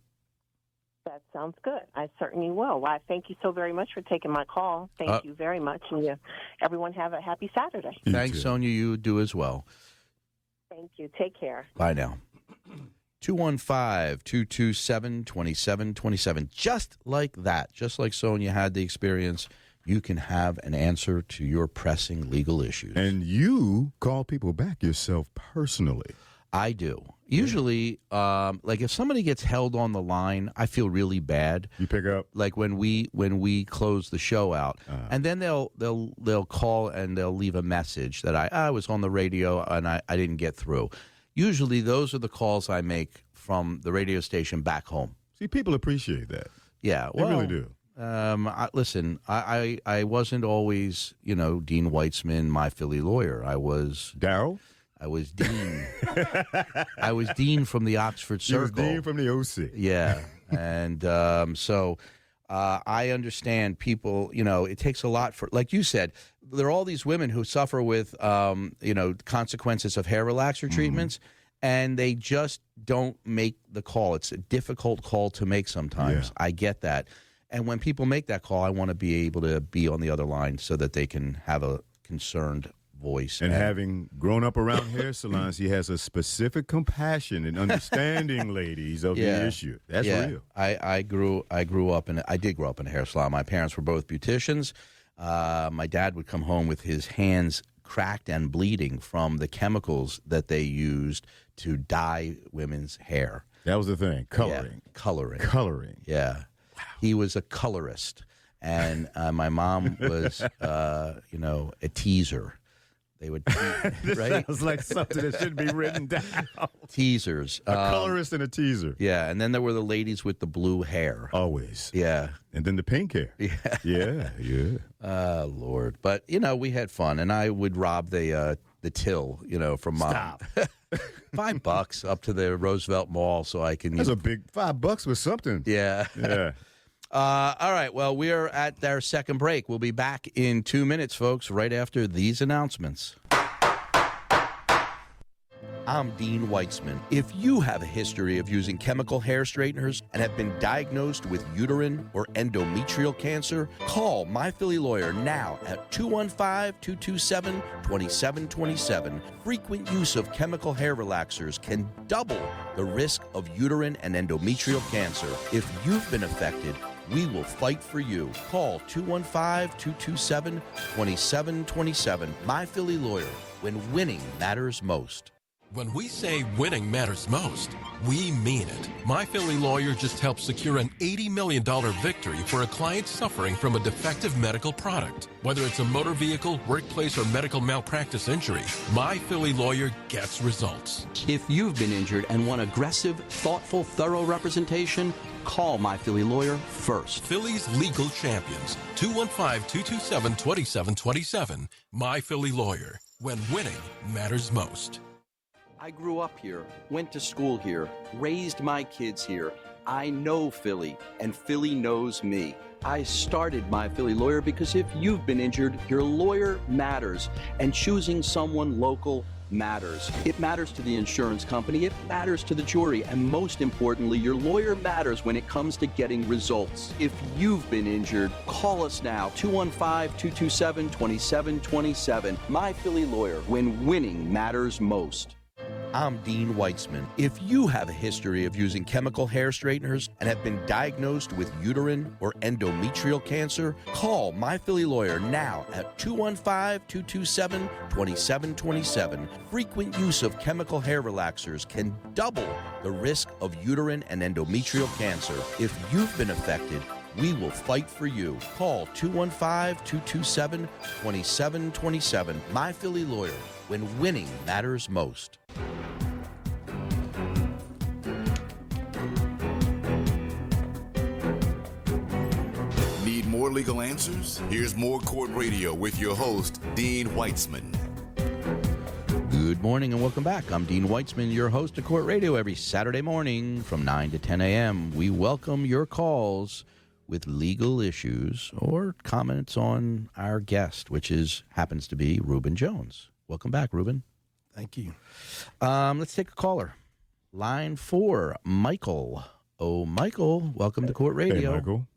That sounds good. I certainly will. Well, I thank you so very much for taking my call. Thank Uh, you very much. And you, everyone have a happy Saturday. Thanks, too. Sonia. You do as well. Thank you. Take care. Bye now. 215 227 2727. Just like that, just like Sonia had the experience, you can have an answer to your pressing legal issues. And you call people back yourself personally. I do. Usually, um, like if somebody gets held on the line, I feel really bad. You pick up. Like when we when we close the show out, Uh. and then they'll they'll they'll call and they'll leave a message that I I was on the radio and I, I didn't get through. Usually, those are the calls I make from the radio station back home. See, people appreciate that. Yeah, They really do. Um, I, listen, I, I I wasn't always you know Dean Weitzman, my Philly lawyer. I was Daryl? I was Dean. I was Dean from the Oxford You was Circle. Dean from the OC. Yeah, and um, so uh, I understand people. You know, it takes a lot for, like you said, there are all these women who suffer with, um, you know, consequences of hair relaxer Mm-hmm. treatments, and they just don't make the call. It's a difficult call to make sometimes. Yeah. I get that. And when people make that call, I want to be able to be on the other line so that they can have a concerned voice. And having grown up around hair salons, he has a specific compassion and understanding, ladies, of the issue. That's yeah. real. I, I grew I grew up in I did grow up in a hair salon. My parents were both beauticians. Uh, my dad would come home with his hands cracked and bleeding from the chemicals that they used to dye women's hair. That was the thing. Coloring. Yeah, coloring. Coloring. Yeah. He was a colorist. And uh, my mom was, uh, you know, a teaser. They would, te- right? Sounds like something that should be written down. Teasers. A Um, colorist and a teaser. yeah. And then there were the ladies with the blue hair. Always. Yeah. And then the pink hair. Yeah. Yeah, yeah. Uh, Lord. But, you know, we had fun. And I would rob the, uh, the till, you know, from mom. Stop. Five bucks up to the Roosevelt Mall so I can. That's a big five bucks with something. yeah. Yeah. Uh, all right. Well, we are at our second break. We'll be back in two minutes, folks, right after these announcements. I'm Dean Weitzman. If you have a history of using chemical hair straighteners and have been diagnosed with uterine or endometrial cancer, call My Philly Lawyer now at 215 227 2727. Frequent use of chemical hair relaxers can double the risk of uterine and endometrial cancer. If you've been affected, we will fight for you. Call 215 227 2727. My Philly Lawyer, when winning matters most. When we say winning matters most, we mean it. My Philly lawyer just helped secure an $80 million victory for a client suffering from a defective medical product. Whether it's a motor vehicle, workplace, or medical malpractice injury, My Philly lawyer gets results. If you've been injured and want aggressive, thoughtful, thorough representation, call My Philly Lawyer first. Philly's legal champions. 215 227 2727. My Philly lawyer. When winning matters most. I grew up here, went to school here, raised my kids here. I know Philly, and Philly knows me. I started my Philly lawyer because if you've been injured, your lawyer matters, and choosing someone local matters. It matters to the insurance company, it matters to the jury, and most importantly, your lawyer matters when it comes to getting results. If you've been injured, call us now 215 227 2727. My Philly lawyer, when winning matters most. I'm Dean Weitzman. If you have a history of using chemical hair straighteners and have been diagnosed with uterine or endometrial cancer, call My Philly Lawyer now at 215 227 2727. Frequent use of chemical hair relaxers can double the risk of uterine and endometrial cancer. If you've been affected, we will fight for you. Call 215 227 2727. My Philly Lawyer, when winning matters most. Need more legal answers? Here's more Court Radio with your host, Dean Weitzman. Good morning and welcome back. I'm Dean Weitzman, your host of Court Radio every Saturday morning from 9 to 10 a.m. We welcome your calls with legal issues or comments on our guest, which is happens to be Reubin Jones. Welcome back, Reubin. Thank you. Um, let's take a caller. Line four, Michael. Oh, Michael, welcome to Court Radio. Hey, Radio. Michael.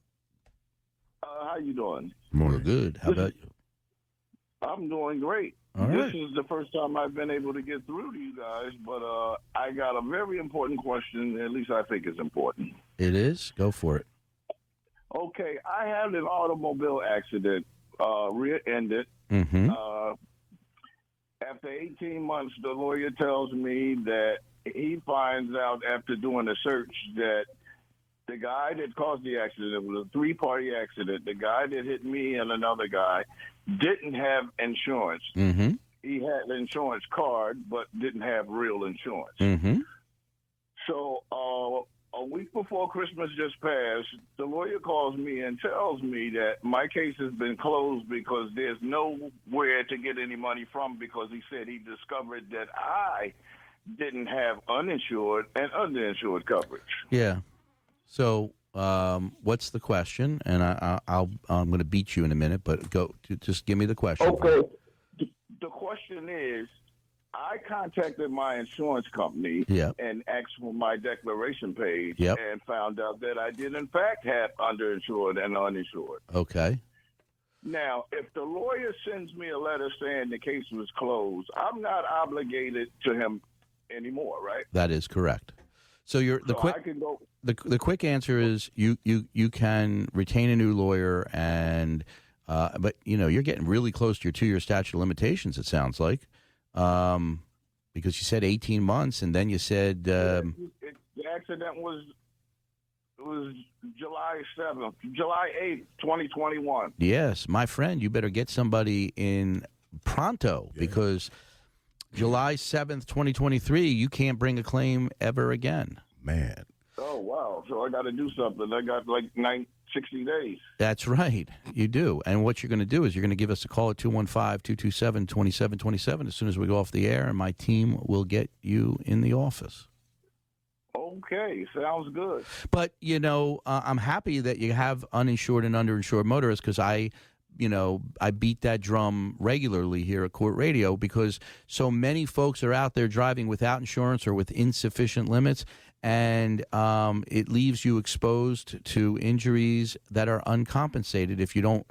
Uh, how you doing? We're Morning. good. How about you? I'm doing great. All this right. is the first time I've been able to get through to you guys, but uh, I got a very important question. At least I think it's important. It is. Go for it. Okay, I had an automobile accident, uh, rear-ended. Mm-hmm. Uh, after 18 months, the lawyer tells me that he finds out after doing a search that the guy that caused the accident it was a three-party accident. The guy that hit me and another guy didn't have insurance. Mm-hmm. He had an insurance card, but didn't have real insurance. Mm-hmm. So uh, a week before Christmas just passed, the lawyer calls me and tells me that my case has been closed because there's nowhere to get any money from because he said he discovered that I didn't have uninsured and underinsured coverage. Yeah. So, um, what's the question? And I, I, I'll I'm going to beat you in a minute, but go just give me the question. Okay. The, the question is, I contacted my insurance company Yeah. and asked for my declaration page Yep. and found out that I did in fact have underinsured and uninsured. Okay. Now, if the lawyer sends me a letter saying the case was closed, I'm not obligated to him anymore, right? That is correct. So you're the so quick I can go. the the quick answer is you you you can retain a new lawyer and uh, but you know you're getting really close to your two year statute of limitations. It sounds like um, because you said 18 months and then you said um, it, the accident was was July seventh, July eighth, twenty twenty one. yes, my friend, you better get somebody in pronto because July 7th, 2023, you can't bring a claim ever again. Man, Oh wow! So I got to do something. I got like nine, 60 days. That's right. You do. And what you're going to do is you're going to give us a call at 215 227 2727 as soon as we go off the air, and my team will get you in the office. Okay, sounds good. But, you know, uh, I'm happy that you have uninsured and underinsured motorists because I. You know, I beat that drum regularly here at Court Radio because so many folks are out there driving without insurance or with insufficient limits, and um, it leaves you exposed to injuries that are uncompensated if you don't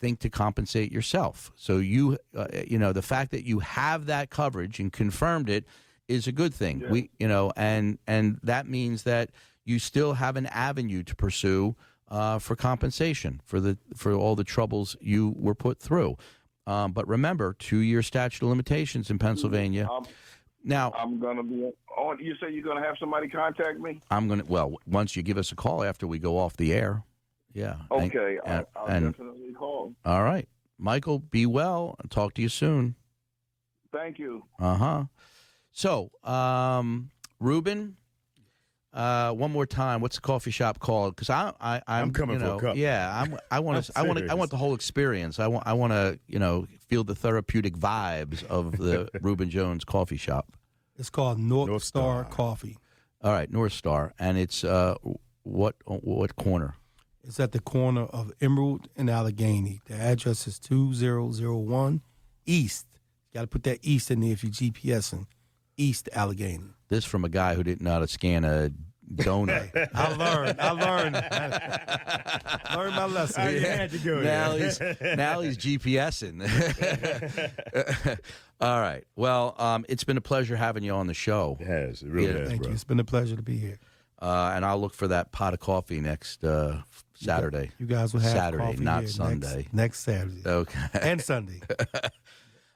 think to compensate yourself. So you, uh, you know, the fact that you have that coverage and confirmed it is a good thing. We, you know, and and that means that you still have an avenue to pursue uh, for compensation for the for all the troubles you were put through. Um, but remember, two year statute of limitations in Pennsylvania. I'm, Now, I'm gonna be on. You say you're gonna have somebody contact me? I'm gonna well once you give us a call after we go off the air. Yeah. Okay, and- I'll, I'll and- definitely call. all right, Michael, be well. I'll talk to you soon. Thank you. Uh huh. So, um, Reubin, uh, one more time. What's the coffee shop called? Because I, I, I'm, I'm coming you for a cup. Yeah, I'm, I want I'm to. I want to. I want the whole experience. I want. I want to. You know, feel the therapeutic vibes of the Reubin Jones coffee shop. It's called North, North Star, Star. Coffee. All right, North Star, and it's uh, what what corner? It's at the corner of Emerald and Allegheny. The address is 2001 East. You got to put that East in there if you're GPSing. East Allegheny. This from a guy who didn't know how to scan a donut. I learned. I learned. I learned my lesson. you had to go now there. he's now he's GPSing. All right. Well, um, it's been a pleasure having you on the show, it has. It really Yeah. has, Thank bro. you. It's been a pleasure to be here. uh, and I'll look for that pot of coffee next uh, Saturday. You guys will have Saturday, coffee not here Sunday. Next, next Saturday Okay. and Sunday.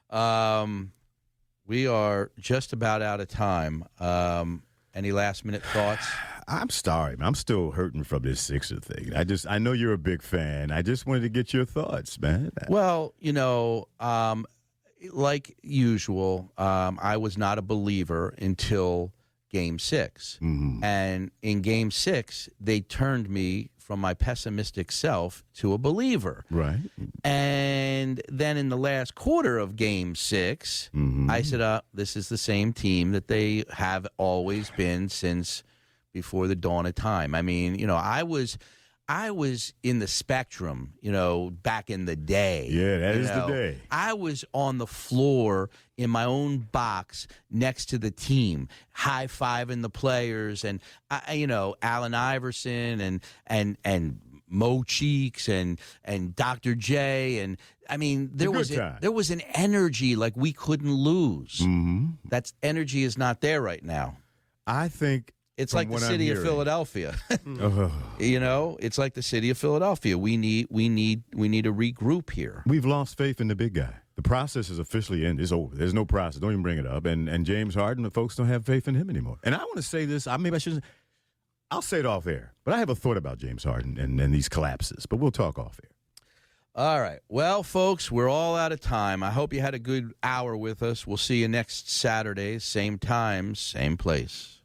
Um, we are just about out of time. Um, any last minute thoughts? I'm sorry, man. I'm still hurting from this Sixer thing. I just, I know you're a big fan. I just wanted to get your thoughts, man. Well, you know, um, like usual, um, I was not a believer until game 6 Mhm. And in game six, they turned me from my pessimistic self to a believer. Right. And then in the last quarter of game 6 Mhm. I said, uh, this is the same team that they have always been since before the dawn of time. I mean, you know, I was. I was in the spectrum, you know, back in the day. Yeah, that is is the day. I was on the floor in my own box next to the team, high fiving the players, and I, you know, Allen Iverson and and and Mo Cheeks and and Dr. J and I mean there was a, there was an energy like we couldn't lose. Mm-hmm. That energy is not there right now. I think It's like the city of. Philadelphia. uh, you know, it's like the city of Philadelphia. We need we need we need to regroup here. we've lost faith in the big guy. The process is officially in. It's over. There's no process. Don't even bring it up. And and James Harden, the folks don't have faith in him anymore. And I want to say this. I maybe I shouldn't. I'll say it off air. But I have a thought about James Harden and, and these collapses. But we'll talk off air. All right. Well, folks, we're all out of time. I hope you had a good hour with us. We'll see you next Saturday, same time, same place.